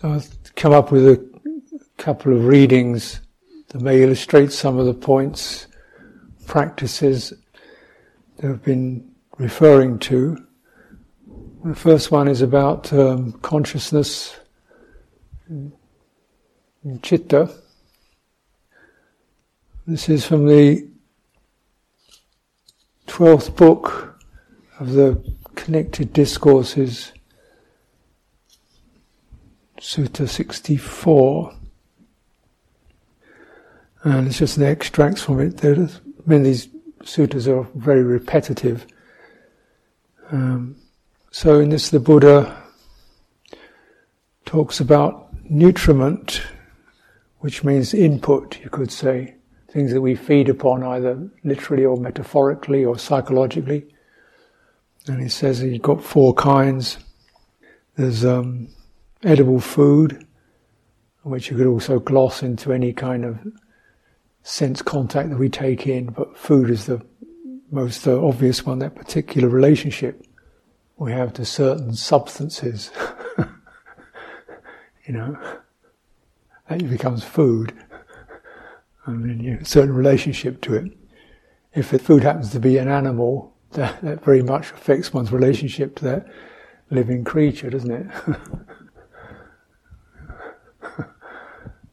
So I've come up with a couple of readings that may illustrate some of the points, practices that have been referring to. The first one is about um, consciousness, in chitta. This is from the 12th book of the Connected Discourses, Sutta 64. And it's just an extracts from it. There, I mean, these suttas are very repetitive. Um, so in this, the Buddha talks about nutriment, which means input, you could say, things that we feed upon either literally or metaphorically or psychologically. And he says he's got four kinds. There's um, edible food, which you could also gloss into any kind of sense contact that we take in, but food is the most uh, obvious one, that particular relationship we have to certain substances. you know, that becomes food. And then you have a certain relationship to it. If the food happens to be an animal, that, that very much affects one's relationship to that living creature, doesn't it?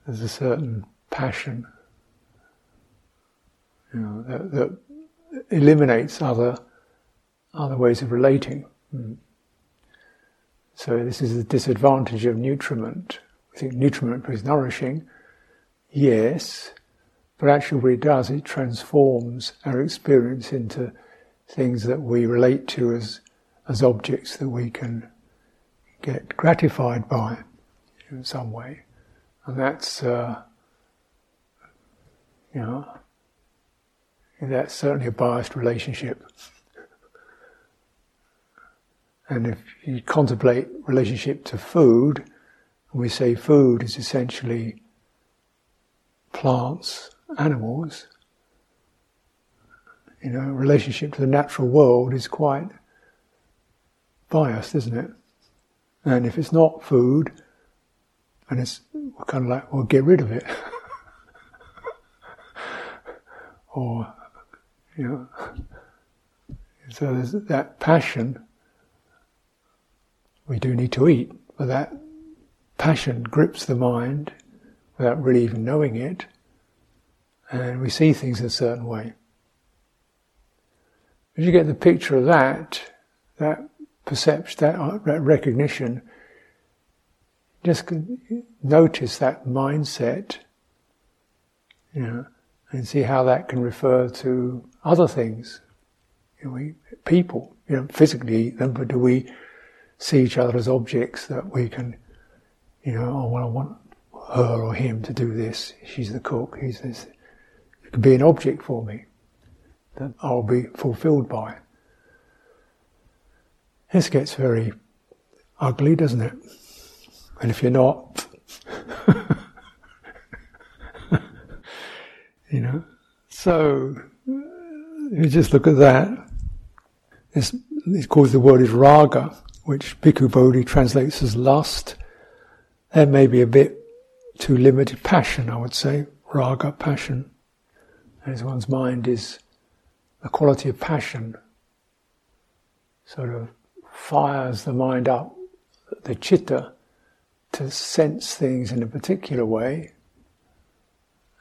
There's a certain passion you know, that, that eliminates other other ways of relating. Mm. So this is the disadvantage of nutriment. We think nutriment is nourishing, yes, but actually what it does, it transforms our experience into things that we relate to as as objects that we can get gratified by in some way, and that's uh, you know that's certainly a biased relationship. And if you contemplate relationship to food, we say food is essentially plants, animals, you know, relationship to the natural world is quite biased, isn't it? And if it's not food, and it's kind of like, well, get rid of it. or you know. So there's that passion. We do need to eat, but that passion grips the mind without really even knowing it, and we see things in a certain way. As you get the picture of that, that perception, that recognition, just notice that mindset, you know, and see how that can refer to other things. You know, we, people, you know, physically them, but do we see each other as objects that we can, you know, oh, well, I want her or him to do this. She's the cook. He's this. It can be an object for me that I'll be fulfilled by. This gets very ugly, doesn't it? And if you're not, You know, so you just look at that. It's, it's called the word is raga, which Bhikkhu Bodhi translates as lust. That may be a bit too limited. Passion, I would say. Raga, passion. As one's mind is the quality of passion, sort of fires the mind up, the chitta, to sense things in a particular way,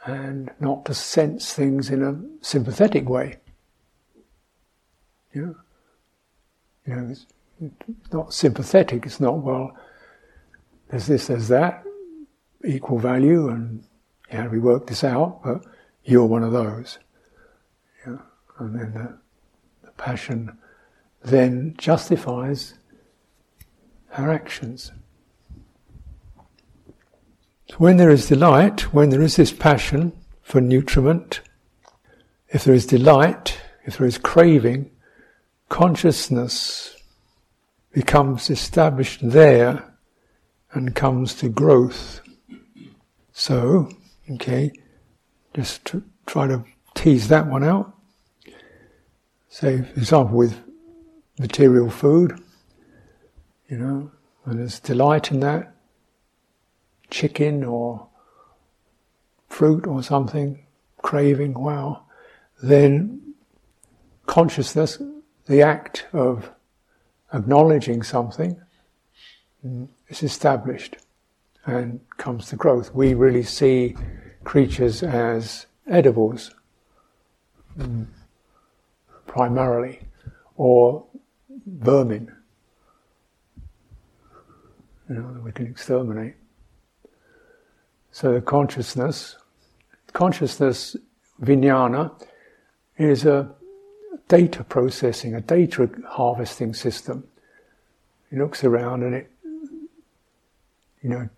and not to sense things in a sympathetic way. You know, you know it's, not sympathetic. It's not well. There's this, there's that, equal value, and how do we work this out? But you're one of those. Yeah, and then the, the passion then justifies our actions. So when there is delight, when there is this passion for nutriment, if there is delight, if there is craving, consciousness becomes established there and comes to growth. So, okay, just to try to tease that one out. Say, for example, with material food, you know, and there's delight in that, chicken or fruit or something, craving, wow, then consciousness, the act of acknowledging something, mm, is established and comes to growth. We really see creatures as edibles, mm, primarily, or vermin you know, that we can exterminate. So the consciousness, consciousness vijnana is a data processing, a data harvesting system. It looks around and it, you know,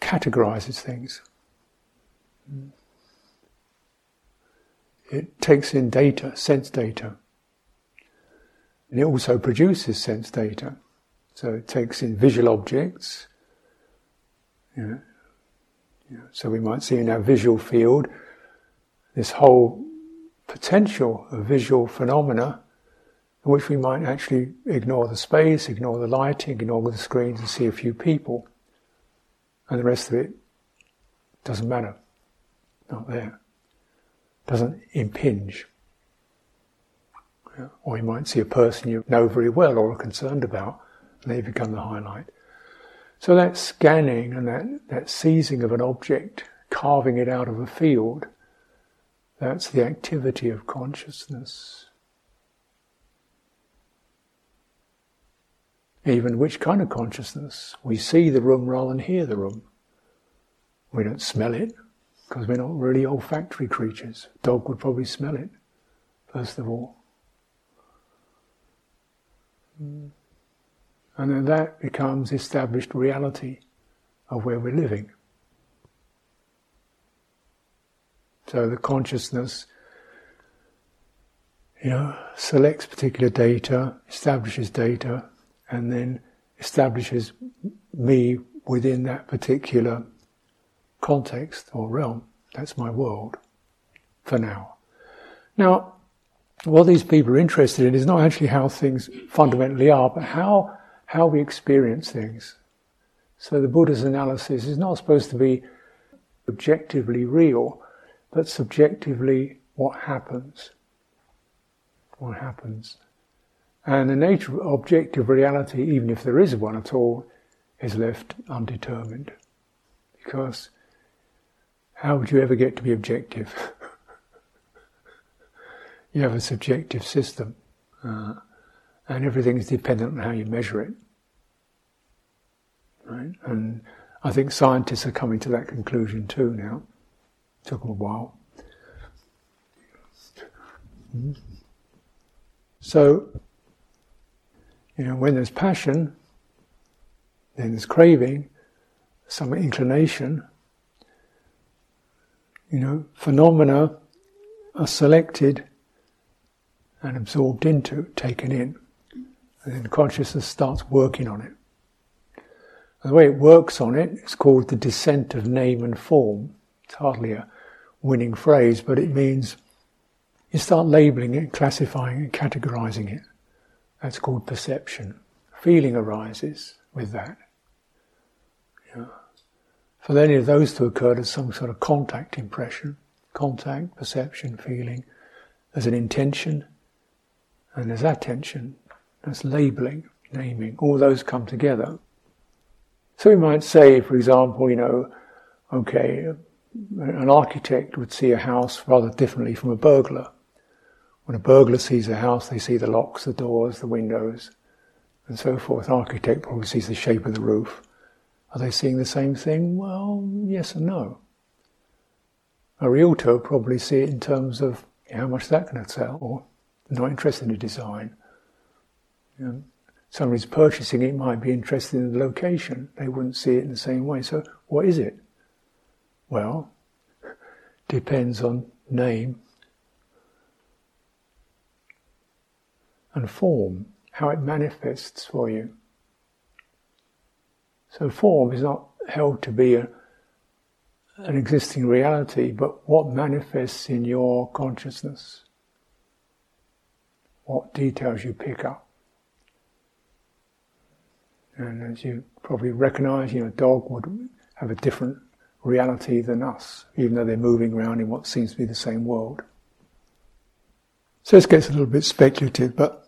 categorizes things. It takes in data, sense data. And it also produces sense data. So it takes in visual objects. You know, so we might see in our visual field this whole potential of visual phenomena in which we might actually ignore the space, ignore the lighting, ignore the screens and see a few people. And the rest of it doesn't matter. Not there. Doesn't impinge. Or you might see a person you know very well or are concerned about, and they become the highlight. So that scanning and that, that seizing of an object, carving it out of a field, that's the activity of consciousness. Even which kind of consciousness? We see the room rather than hear the room. We don't smell it because we're not really olfactory creatures. Dog would probably smell it, first of all. Mm. And then that becomes established reality of where we're living. So the consciousness, you know, selects particular data, establishes data, and then establishes me within that particular context or realm. That's my world for now. Now, what these people are interested in is not actually how things fundamentally are, but how how we experience things. So the Buddha's analysis is not supposed to be objectively real, but subjectively what happens. What happens. And the nature of objective reality, even if there is one at all, is left undetermined. Because how would you ever get to be objective? you have a subjective system. Uh, and everything is dependent on how you measure it. Right? And I think scientists are coming to that conclusion too now. It took them a while. Mm-hmm. So, you know, when there's passion, then there's craving, some inclination. You know, phenomena are selected and absorbed into, taken in. And then consciousness starts working on it. And the way it works on it is called the descent of name and form. It's hardly a winning phrase, but it means you start labeling it, classifying it, categorizing it. That's called perception. Feeling arises with that. Yeah. For any of those to occur, there's some sort of contact impression, contact, perception, feeling. There's an intention, and there's attention, that's labeling, naming. All those come together. So we might say, for example, you know, okay, an architect would see a house rather differently from a burglar. When a burglar sees a house, they see the locks, the doors, the windows, and so forth. An architect probably sees the shape of the roof. Are they seeing the same thing? Well, yes and no. A realtor probably see it in terms of how much that can sell, or not interested in the design. You know, somebody's purchasing it might be interested in the location. They wouldn't see it in the same way. So, what is it? Well, depends on name and form, how it manifests for you. So, form is not held to be a, an existing reality, but what manifests in your consciousness, what details you pick up. And as you probably recognize, you know, a dog would have a different reality than us, even though they're moving around in what seems to be the same world. So this gets a little bit speculative, but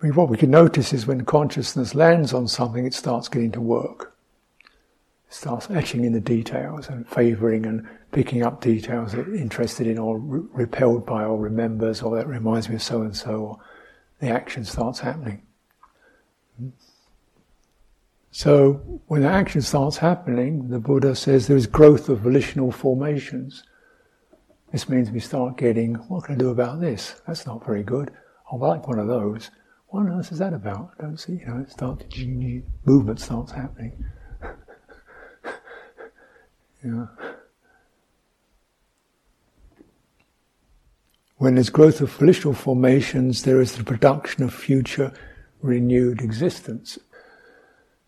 what we can notice is when consciousness lands on something, it starts getting to work. It starts etching in the details and favouring and picking up details that it's interested in or re- repelled by or remembers or that reminds me of so and so, the action starts happening. Hmm. So when action starts happening, the Buddha says there is growth of volitional formations. This means we start getting, what can I do about this? That's not very good. I like one of those. What on earth is that about? I don't see, you know, it starts, movement starts happening. yeah. When there's growth of volitional formations, there is the production of future renewed existence.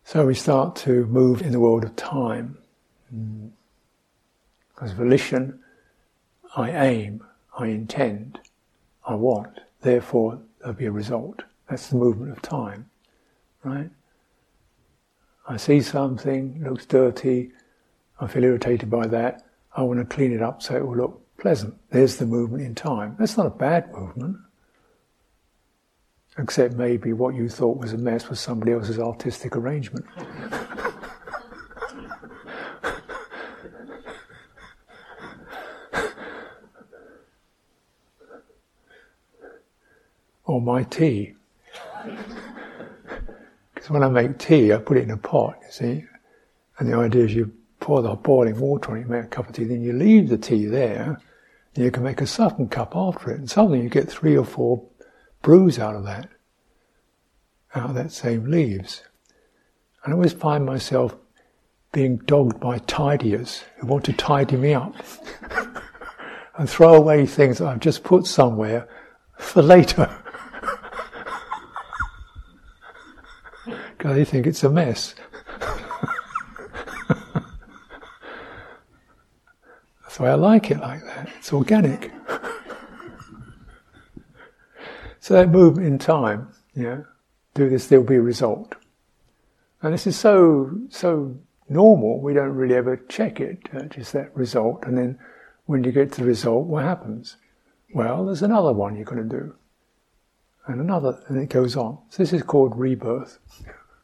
So we start to move in the world of time. Mm. Because volition, I aim, I intend, I want, therefore there'll be a result. That's the movement of time, right? I see something, looks dirty, I feel irritated by that, I want to clean it up so it will look pleasant. There's the movement in time. That's not a bad movement. Except maybe what you thought was a mess was somebody else's artistic arrangement. or my tea. Because when I make tea, I put it in a pot, you see. And the idea is you pour the boiling water on it, you make a cup of tea, then you leave the tea there, and you can make a second cup after it. And suddenly you get three or four brews out of that, out of that same leaves. And I always find myself being dogged by tidiers who want to tidy me up and throw away things that I've just put somewhere for later. Because they think it's a mess. That's why I like it like that. It's organic. So that movement in time, yeah, do this, there'll be a result. And this is so, so normal, we don't really ever check it, uh, just that result. And then when you get to the result, what happens? Well, there's another one you're going to do. And another, and it goes on. So this is called rebirth.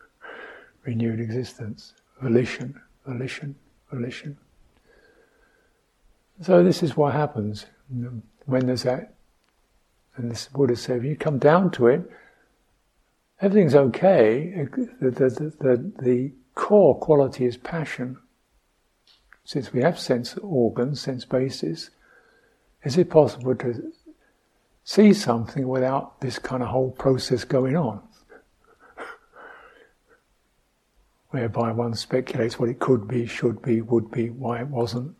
Renewed existence. Volition, volition, volition. So this is what happens when there's that and this Buddha said, if you come down to it, everything's okay. The, the, the, the, core quality is passion. Since we have sense organs, sense bases, is it possible to see something without this kind of whole process going on? Whereby one speculates what it could be, should be, would be, why it wasn't,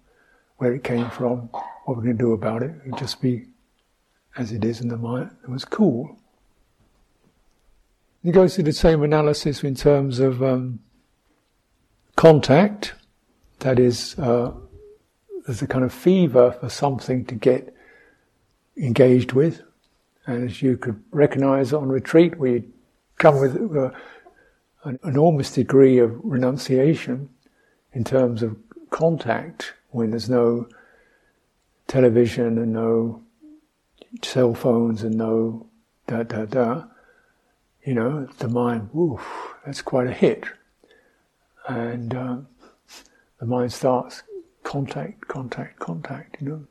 where it came from, what we're going to do about it. Would just be as it is in the mind. It was cool. He goes through the same analysis in terms of um, contact. That is, uh, there's a kind of fever for something to get engaged with. And as you could recognize on retreat, we come with uh, an enormous degree of renunciation in terms of contact when there's no television and no cell phones and no da da da, you know, the mind, woof, that's quite a hit. And um, the mind starts contact, contact, contact, you know.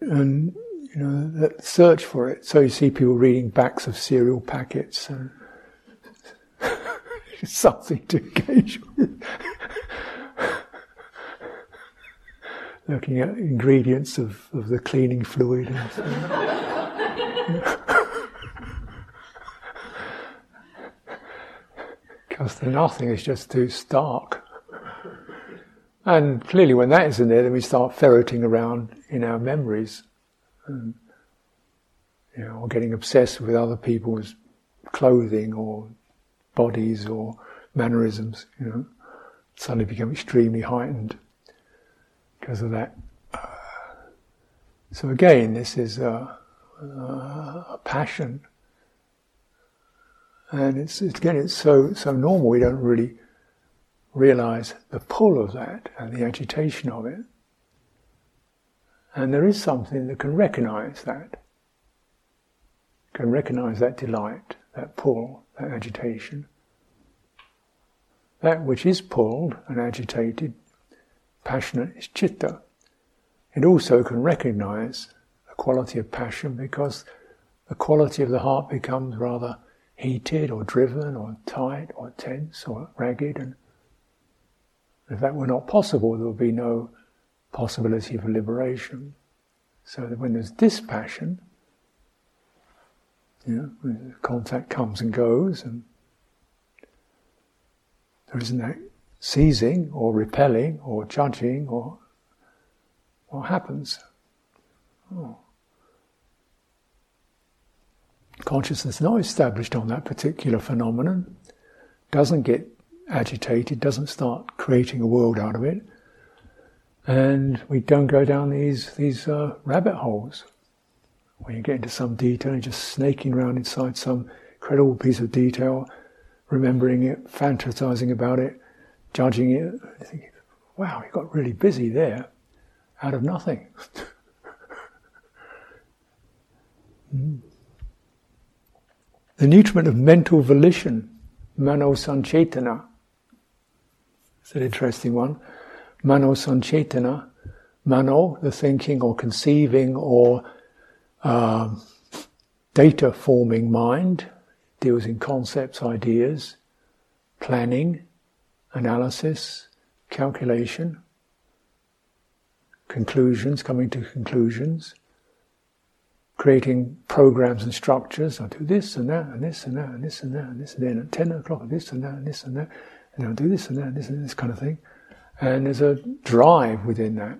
And, you know, that search for it. So you see people reading backs of cereal packets and something to engage with looking at ingredients of, of the cleaning fluid. Because the nothing is just too stark. And clearly, when that isn't there, then we start ferreting around in our memories, and, you know, or getting obsessed with other people's clothing or bodies or mannerisms. You know, suddenly become extremely heightened because of that. So again, this is a, a passion, And it's, it's, again, it's so, so normal we don't really realize the pull of that and the agitation of it. And there is something that can recognize that, can recognize that delight, that pull, that agitation. That which is pulled and agitated, passionate, is chitta. It also can recognize the quality of passion because the quality of the heart becomes rather heated or driven or tight or tense or ragged. And if that were not possible, there would be no possibility of liberation. So that when there's dispassion, you know, contact comes and goes, and there isn't that seizing or repelling or judging or what happens. Oh. Consciousness not established on that particular phenomenon, doesn't get agitated, doesn't start creating a world out of it, and we don't go down these these uh, rabbit holes where you get into some detail and just snaking around inside some incredible piece of detail, remembering it, fantasizing about it, judging it, thinking, "Wow, you got really busy there, out of nothing." mm. The nutriment of mental volition, mano sanchetana. It's an interesting one. Mano sanchetana, mano, the thinking or conceiving or uh, data forming mind, deals in concepts, ideas, planning, analysis, calculation, conclusions, coming to conclusions creating programs and structures. I'll do this and that and this and that and this and that and this and then at 10 o'clock this and that and this and that and I'll do this and that and this and this kind of thing. And there's a drive within that.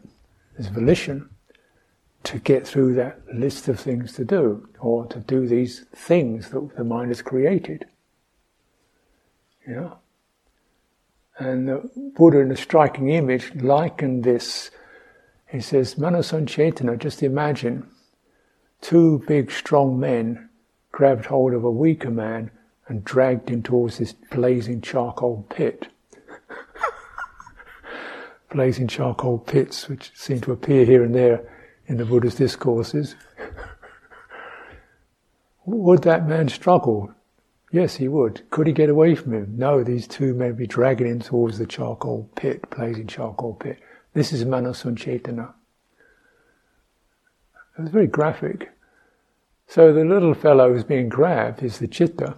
There's volition to get through that list of things to do or to do these things that the mind has created. Yeah. And the Buddha in a striking image likened this. He says, Manasanchetana, just imagine two big, strong men grabbed hold of a weaker man and dragged him towards this blazing charcoal pit. blazing charcoal pits, which seem to appear here and there in the Buddha's discourses. would that man struggle? Yes, he would. Could he get away from him? No, these two men would be dragging him towards the charcoal pit, blazing charcoal pit. This is Manasanchetana. It was very graphic. So the little fellow who's being grabbed is the chitta,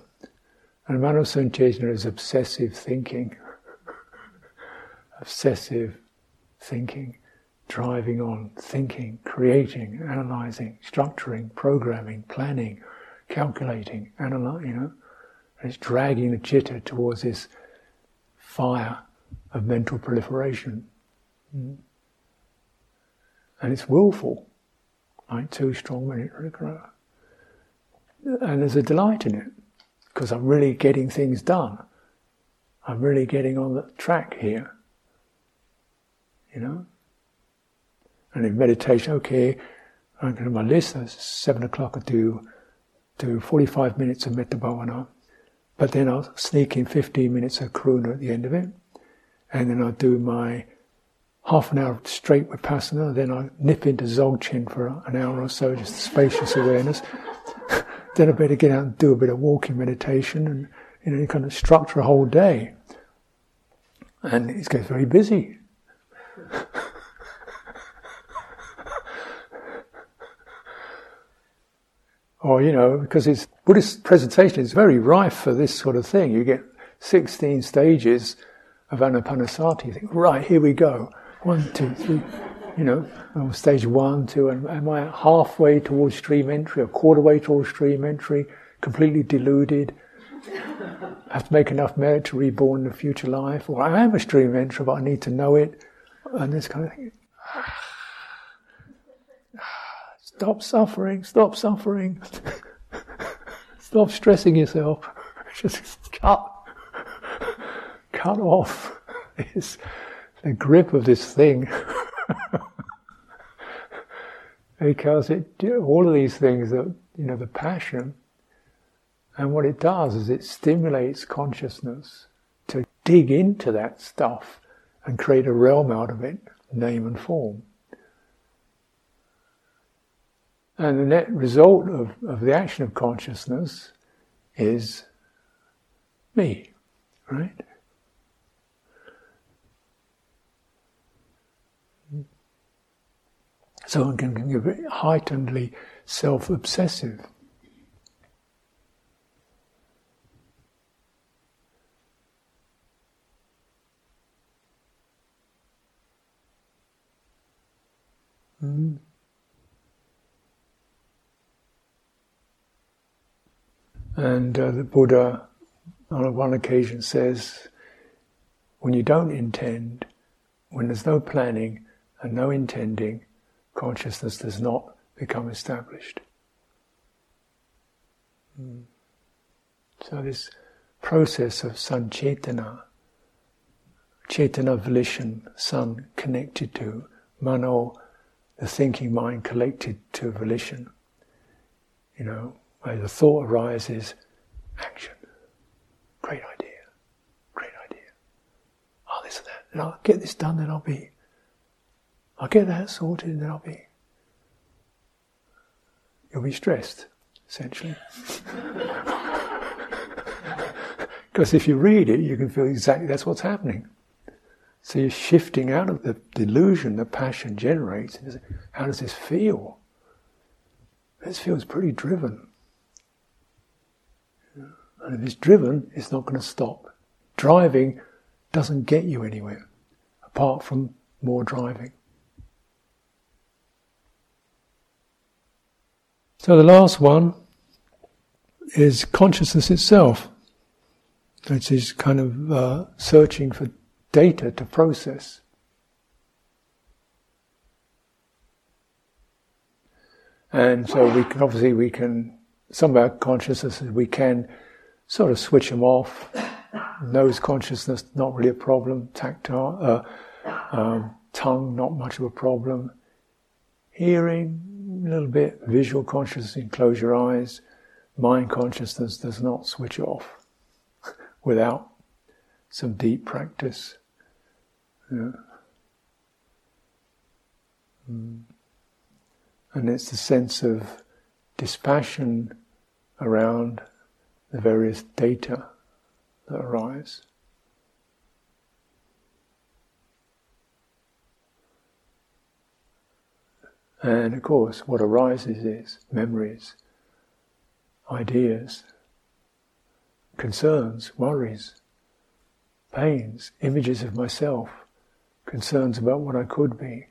and manosanchetana is obsessive thinking. obsessive thinking, driving on, thinking, creating, analyzing, structuring, programming, planning, calculating, analyzing, you know. And it's dragging the chitta towards this fire of mental proliferation. Mm. And it's willful, like two strong men and there's a delight in it because I'm really getting things done. I'm really getting on the track here. You know? And in meditation, okay, I'm going to my list, that's seven o'clock I do, do 45 minutes of metta bhavana, but then I'll sneak in 15 minutes of karuna at the end of it, and then I'll do my half an hour straight with vipassana, then I nip into Dzogchen for an hour or so, just spacious awareness, then I better get out and do a bit of walking meditation and you know, kind of structure a whole day. And it gets very busy. Or, you know, because it's Buddhist presentation is very rife for this sort of thing. You get 16 stages of anapanasati. You think, right, here we go. One, two, three you know, stage one, two, and am I halfway towards stream entry, a quarter way towards stream entry, completely deluded? have to make enough merit to reborn in a future life, or I am a stream entry, but I need to know it, and this kind of thing. Stop suffering, stop suffering, stop stressing yourself. Just cut, cut off this, the grip of this thing. because it all of these things that you know the passion And what it does is it stimulates consciousness to dig into that stuff and create a realm out of it, name and form. And the net result of, of the action of consciousness is me, right? So one can very heightenedly self-obsessive. Mm. And uh, the Buddha, on one occasion, says, when you don't intend, when there's no planning and no intending, consciousness does not become established. Mm. So this process of sancetana, chetana volition, sun connected to mano, the thinking mind connected to volition. You know, where the thought arises, action. Great idea. Great idea. Oh, this and that. And I'll get this done, then I'll be I'll get that sorted and then I'll be. You'll be stressed, essentially. Because if you read it, you can feel exactly that's what's happening. So you're shifting out of the delusion that passion generates. How does this feel? This feels pretty driven. And if it's driven, it's not going to stop. Driving doesn't get you anywhere, apart from more driving. So the last one is consciousness itself, which is kind of uh, searching for data to process. And so we can obviously we can some of our we can sort of switch them off. Nose consciousness not really a problem. Tactile, uh, um, tongue not much of a problem. Hearing a little bit visual consciousness, close your eyes. Mind consciousness does not switch off without some deep practice. Yeah. Mm. And it's the sense of dispassion around the various data that arise. And of course, what arises is memories, ideas, concerns, worries, pains, images of myself, concerns about what I could be.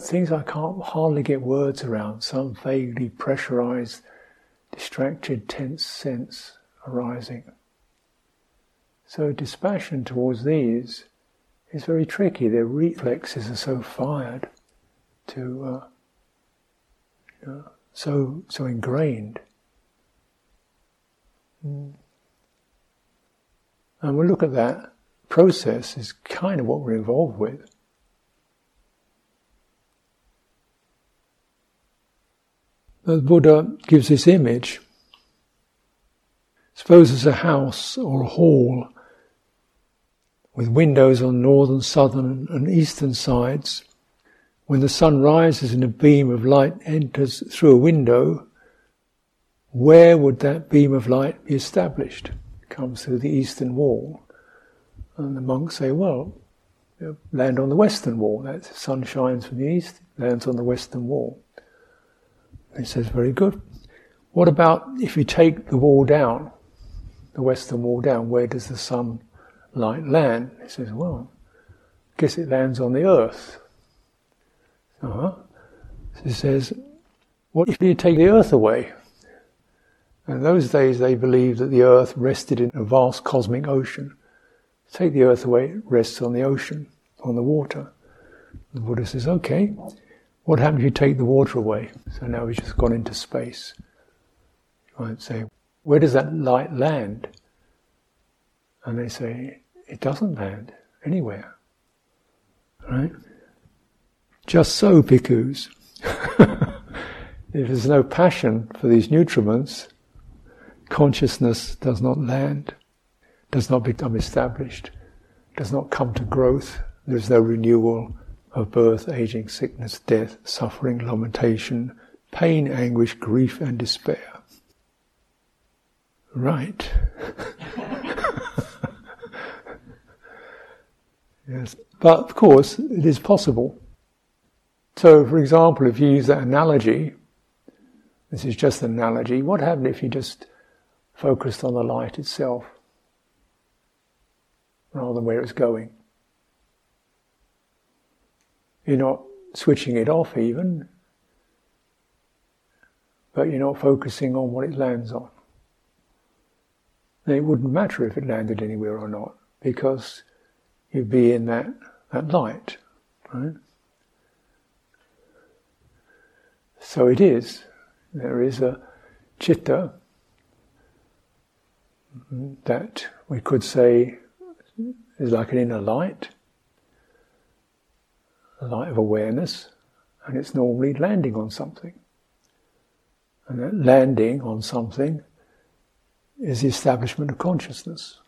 Things I can't hardly get words around, some vaguely pressurized, distracted, tense sense arising. So, dispassion towards these is very tricky. Their reflexes are so fired to uh, you know, so so ingrained. Mm. And we'll look at that process is kind of what we're involved with. The Buddha gives this image. Suppose there's a house or a hall with windows on northern, southern, and eastern sides when the sun rises and a beam of light enters through a window, where would that beam of light be established? It comes through the eastern wall. And the monks say, well, land on the western wall. That sun shines from the east, lands on the western wall. He says, very good. What about if you take the wall down, the western wall down, where does the sunlight land? He says, well, I guess it lands on the earth. Uh-huh. He says, what if you take the earth away? In those days, they believed that the earth rested in a vast cosmic ocean. Take the earth away, it rests on the ocean, on the water. The Buddha says, okay, what happens if you take the water away? So now we've just gone into space. You might say, where does that light land? And they say, it doesn't land anywhere. Right? Just so, bhikkhus. if there's no passion for these nutriments, consciousness does not land, does not become established, does not come to growth, there is no renewal of birth, aging, sickness, death, suffering, lamentation, pain, anguish, grief, and despair. Right. yes. But of course, it is possible. So, for example, if you use that analogy, this is just an analogy, what happened if you just focused on the light itself rather than where it's going? You're not switching it off even, but you're not focusing on what it lands on. And it wouldn't matter if it landed anywhere or not, because you'd be in that, that light, right? So it is. There is a chitta that we could say is like an inner light, light of awareness, and it's normally landing on something. And that landing on something is the establishment of consciousness.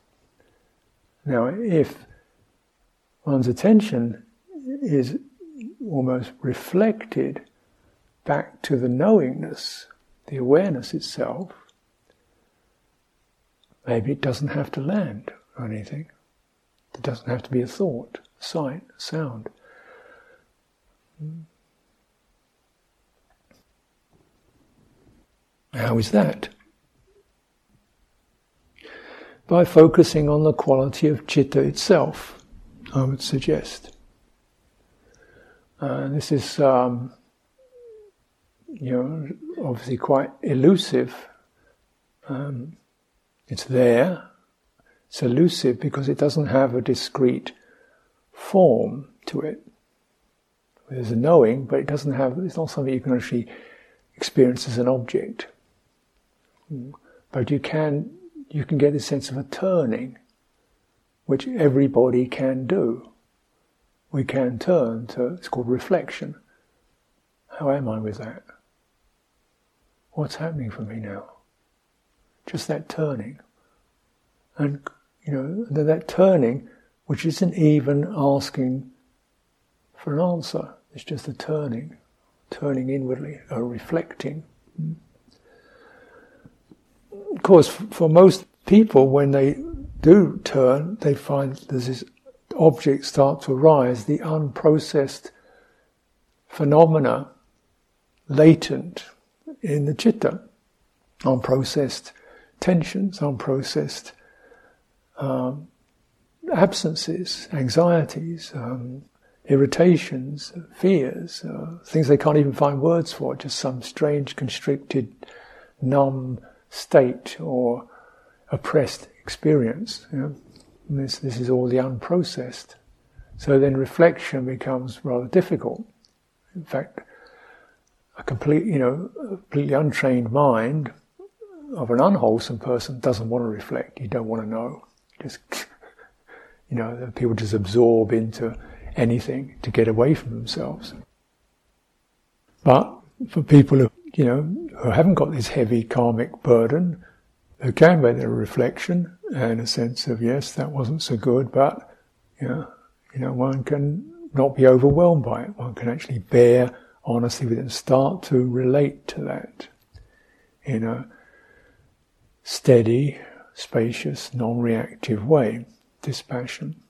Now, if one's attention is almost reflected back to the knowingness, the awareness itself, maybe it doesn't have to land or anything. It doesn't have to be a thought, a sight, a sound. How is that? By focusing on the quality of chitta itself, I would suggest. Uh, this is, um, you know, obviously quite elusive. Um, it's there. It's elusive because it doesn't have a discrete form to it. There's a knowing, but it doesn't have. It's not something you can actually experience as an object. But you can you can get a sense of a turning, which everybody can do. We can turn to it's called reflection. How am I with that? What's happening for me now? Just that turning. And you know, that turning, which isn't even asking for an answer, it's just a turning, turning inwardly, a reflecting. Of course, for most people, when they do turn, they find there's this object start to arise, the unprocessed phenomena latent in the chitta, unprocessed tensions, unprocessed um, absences, anxieties, um, irritations, fears, uh, things they can't even find words for, just some strange, constricted, numb state or oppressed experience. You know? this, this is all the unprocessed. So then reflection becomes rather difficult. In fact, a complete, you know, completely untrained mind of an unwholesome person doesn't want to reflect. You don't want to know. Just, you know, people just absorb into anything to get away from themselves. But for people who you know, who haven't got this heavy karmic burden, who can make a reflection and a sense of, yes, that wasn't so good, but, you know, you know, one can not be overwhelmed by it. One can actually bear honestly with it and start to relate to that in a steady, spacious, non-reactive way. Dispassion.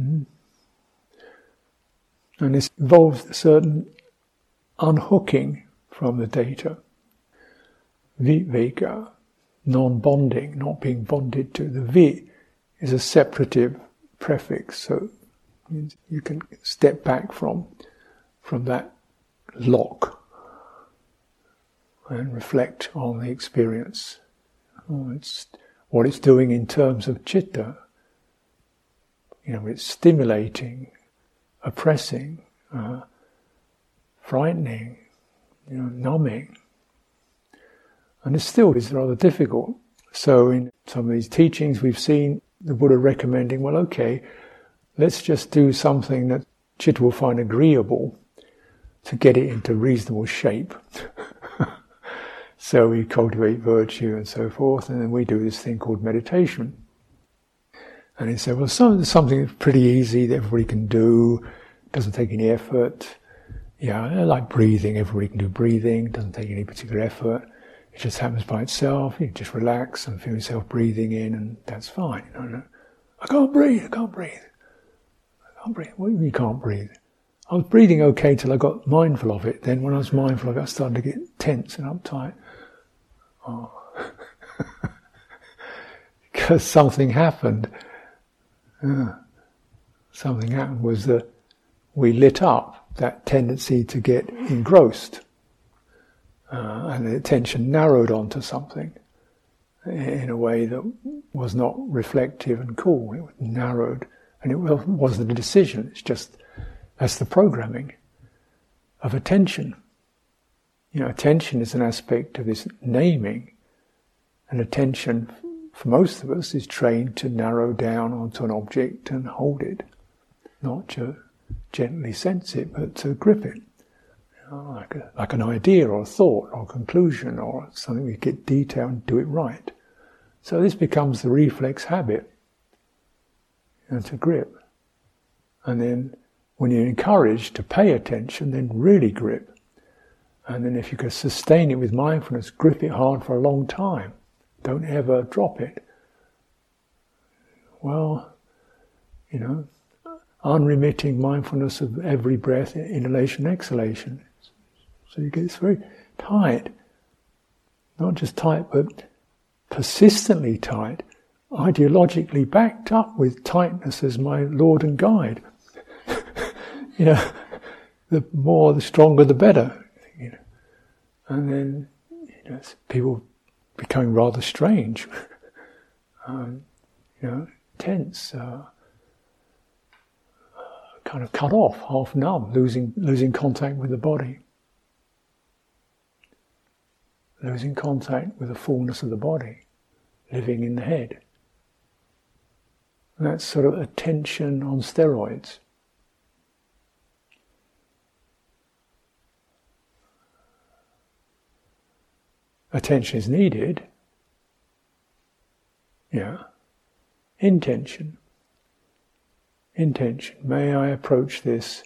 Mm. And this involves a certain unhooking from the data. Viveka, non-bonding, not being bonded to. The vi is a separative prefix, so you can step back from from that lock and reflect on the experience. Oh, it's what it's doing in terms of chitta. You know, it's stimulating, oppressing, uh, frightening, you know, numbing. And it still is rather difficult. So in some of these teachings we've seen the Buddha recommending, well, okay, let's just do something that Chitta will find agreeable to get it into reasonable shape. So we cultivate virtue and so forth, and then we do this thing called meditation. And he said, well, some, something pretty easy that everybody can do, doesn't take any effort. Yeah, like breathing, everybody can do breathing, doesn't take any particular effort. It just happens by itself. You just relax and feel yourself breathing in, and that's fine. You know, I can't breathe, I can't breathe. I can't breathe. What do you mean can't breathe? I was breathing okay till I got mindful of it. Then when I was mindful of it, I started to get tense and uptight. Oh. because something happened. Something happened was that we lit up that tendency to get engrossed. Uh, and the attention narrowed onto something in a way that was not reflective and cool. It was narrowed, and it wasn't a decision. It's just that's the programming of attention. You know, attention is an aspect of this naming, and attention for most of us is trained to narrow down onto an object and hold it, not to gently sense it, but to grip it. You know, like, a, like an idea or a thought or a conclusion or something we get detailed and do it right. So this becomes the reflex habit and to grip. And then when you're encouraged to pay attention, then really grip. And then if you can sustain it with mindfulness, grip it hard for a long time. Don't ever drop it. Well, you know, unremitting mindfulness of every breath, inhalation, exhalation. So you get this very tight. Not just tight, but persistently tight, ideologically backed up with tightness as my Lord and guide. you know, the more, the stronger, the better. You know. And then, you know, people becoming rather strange, um, you know, tense, uh, kind of cut off, half numb, losing losing contact with the body, losing contact with the fullness of the body, living in the head. And that's sort of attention on steroids. Attention is needed. Yeah. Intention. Intention. May I approach this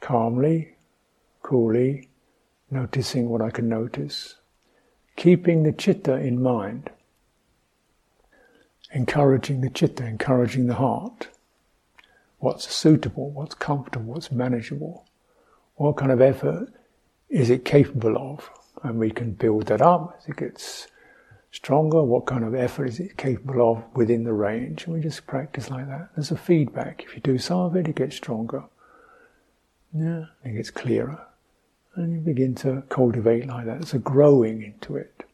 calmly, coolly, noticing what I can notice, keeping the chitta in mind, encouraging the chitta, encouraging the heart. What's suitable, what's comfortable, what's manageable, what kind of effort is it capable of? And we can build that up as it gets stronger. What kind of effort is it capable of within the range? And we just practice like that. There's a feedback. If you do some of it, it gets stronger. Yeah, it gets clearer. And you begin to cultivate like that. There's a growing into it.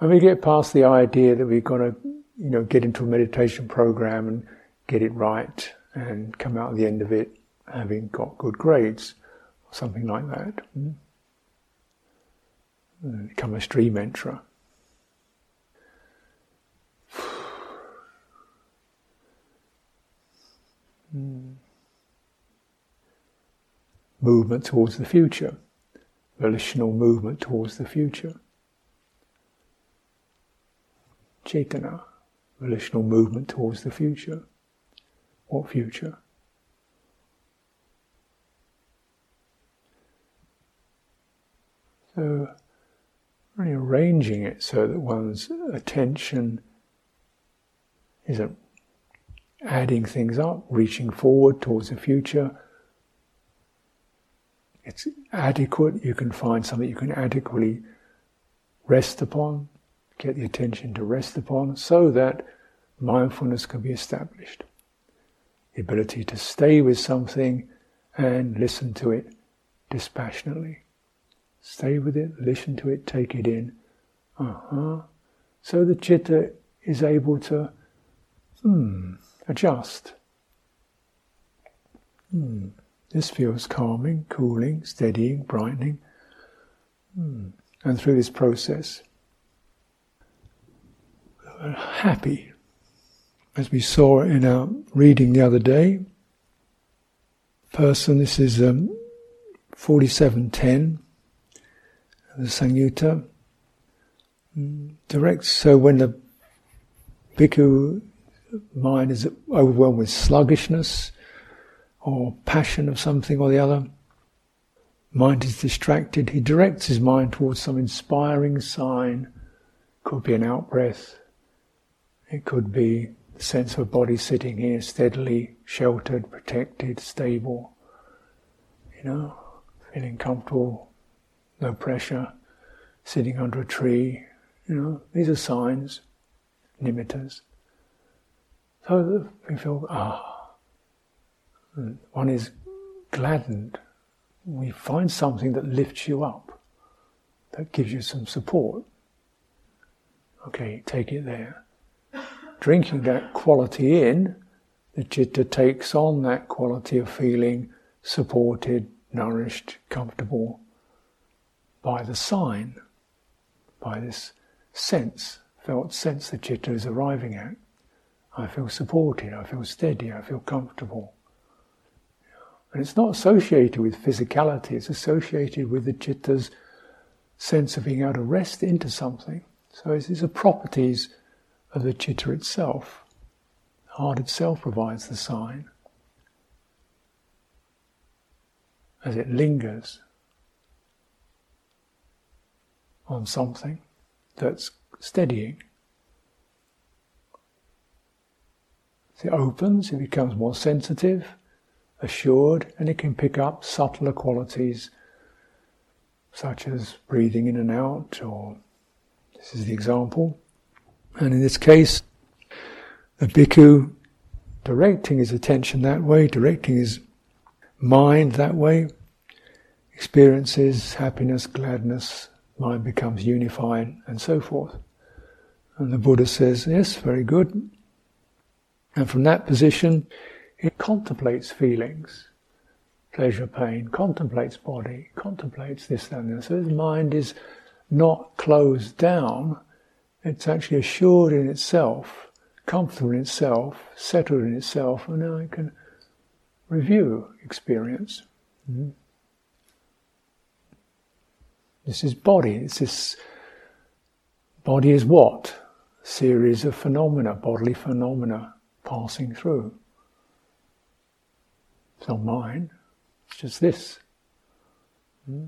And we get past the idea that we're going to, you know, get into a meditation program and get it right and come out at the end of it having got good grades or something like that. Mm become a stream enterer. Hmm. Movement towards the future, volitional movement towards the future. Cetana, volitional movement towards the future. What future? So, really arranging it so that one's attention isn't adding things up, reaching forward towards the future. It's adequate, you can find something you can adequately rest upon, get the attention to rest upon, so that mindfulness can be established. The ability to stay with something and listen to it dispassionately. Stay with it, listen to it, take it in. Uh-huh. So the chitta is able to hmm, adjust. Hmm. This feels calming, cooling, steadying, brightening. Hmm. And through this process, happy. As we saw in our reading the other day, person, this is um, 4710 the Samyutta. Mm, directs, so when the bhikkhu mind is overwhelmed with sluggishness or passion of something or the other, mind is distracted, he directs his mind towards some inspiring sign. Could be an out breath, it could be the sense of a body sitting here steadily, sheltered, protected, stable, you know, feeling comfortable, no pressure, sitting under a tree, you know, these are signs, nimittas. So we feel, ah, one is gladdened. We find something that lifts you up, that gives you some support. Okay, take it there. Drinking that quality in, the citta takes on that quality of feeling supported, nourished, comfortable by the sign, by this sense, felt sense the chitta is arriving at. I feel supported, I feel steady, I feel comfortable. And it's not associated with physicality, it's associated with the chitta's sense of being able to rest into something. So these are properties of the chitta itself. The heart itself provides the sign. As it lingers on something that's steadying. As it opens, it becomes more sensitive, assured, and it can pick up subtler qualities such as breathing in and out, or this is the example. And in this case, the bhikkhu directing his attention that way, directing his mind that way, experiences happiness, gladness, mind becomes unified, and so forth. And the Buddha says, Yes, very good. And from that position, it contemplates feelings, pleasure, pain, contemplates body, contemplates this, that, and that. So his mind is not closed down, it's actually assured in itself, comfortable in itself, settled in itself, and now it can review experience. Mm-hmm. This is body. It's this body is what? Series of phenomena, bodily phenomena passing through. It's not mine, it's just this. Hmm?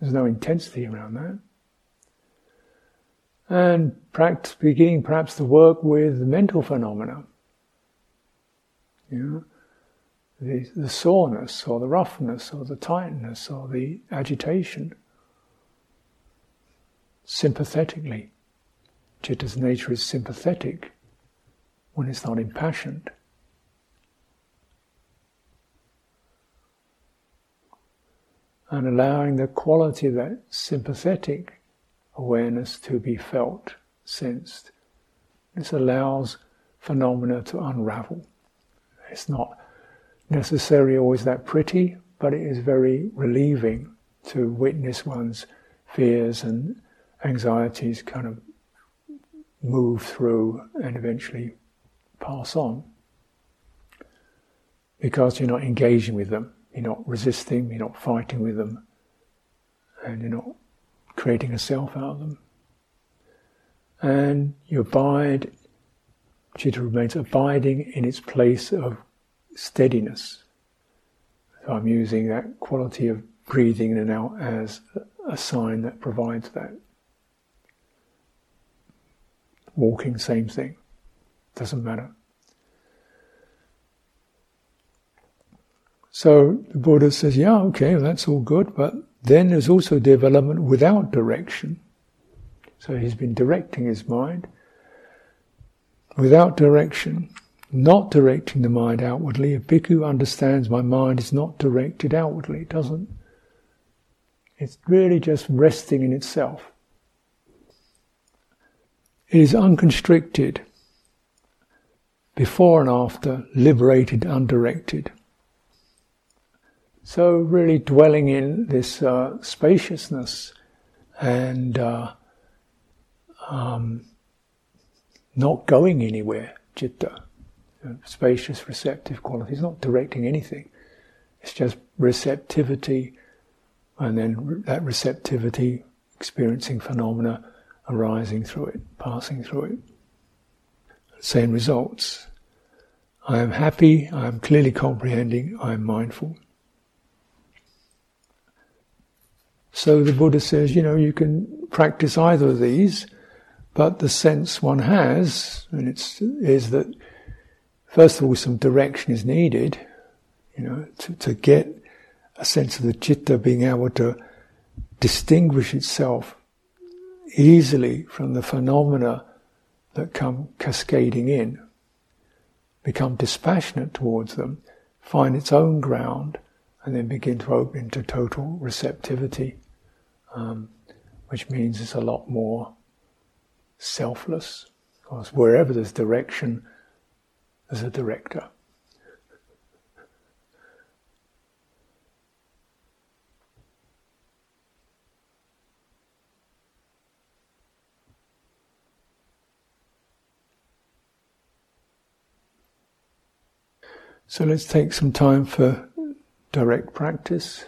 There's no intensity around that. And practice, beginning perhaps to work with mental phenomena. Know, the, the soreness or the roughness or the tightness or the agitation sympathetically. Citta's nature is sympathetic when it's not impassioned. And allowing the quality of that sympathetic awareness to be felt, sensed. This allows phenomena to unravel. It's not necessarily always that pretty, but it is very relieving to witness one's fears and anxieties kind of move through and eventually pass on. Because you're not engaging with them, you're not resisting, you're not fighting with them, and you're not creating a self out of them. And you abide, Citta remains abiding in its place of steadiness. So I'm using that quality of breathing in and out as a sign that provides that. Walking, same thing. Doesn't matter. So the Buddha says, yeah, okay, that's all good, but then there's also development without direction. So he's been directing his mind without direction, not directing the mind outwardly. A bhikkhu understands my mind is not directed outwardly, it doesn't. It's really just resting in itself. It is unconstricted, before and after, liberated, undirected. So, really dwelling in this uh, spaciousness and uh, um, not going anywhere, citta, spacious, receptive quality. It's not directing anything. It's just receptivity and then that receptivity, experiencing phenomena arising through it, passing through it. Same results. I am happy, I am clearly comprehending, I am mindful. So the Buddha says, you know, you can practice either of these, but the sense one has, and it's, is that first of all some direction is needed, you know, to, to get a sense of the citta being able to distinguish itself easily from the phenomena that come cascading in, become dispassionate towards them, find its own ground, and then begin to open into total receptivity, um, which means it's a lot more selfless. Because wherever there's direction, there's a director. So let's take some time for direct practice.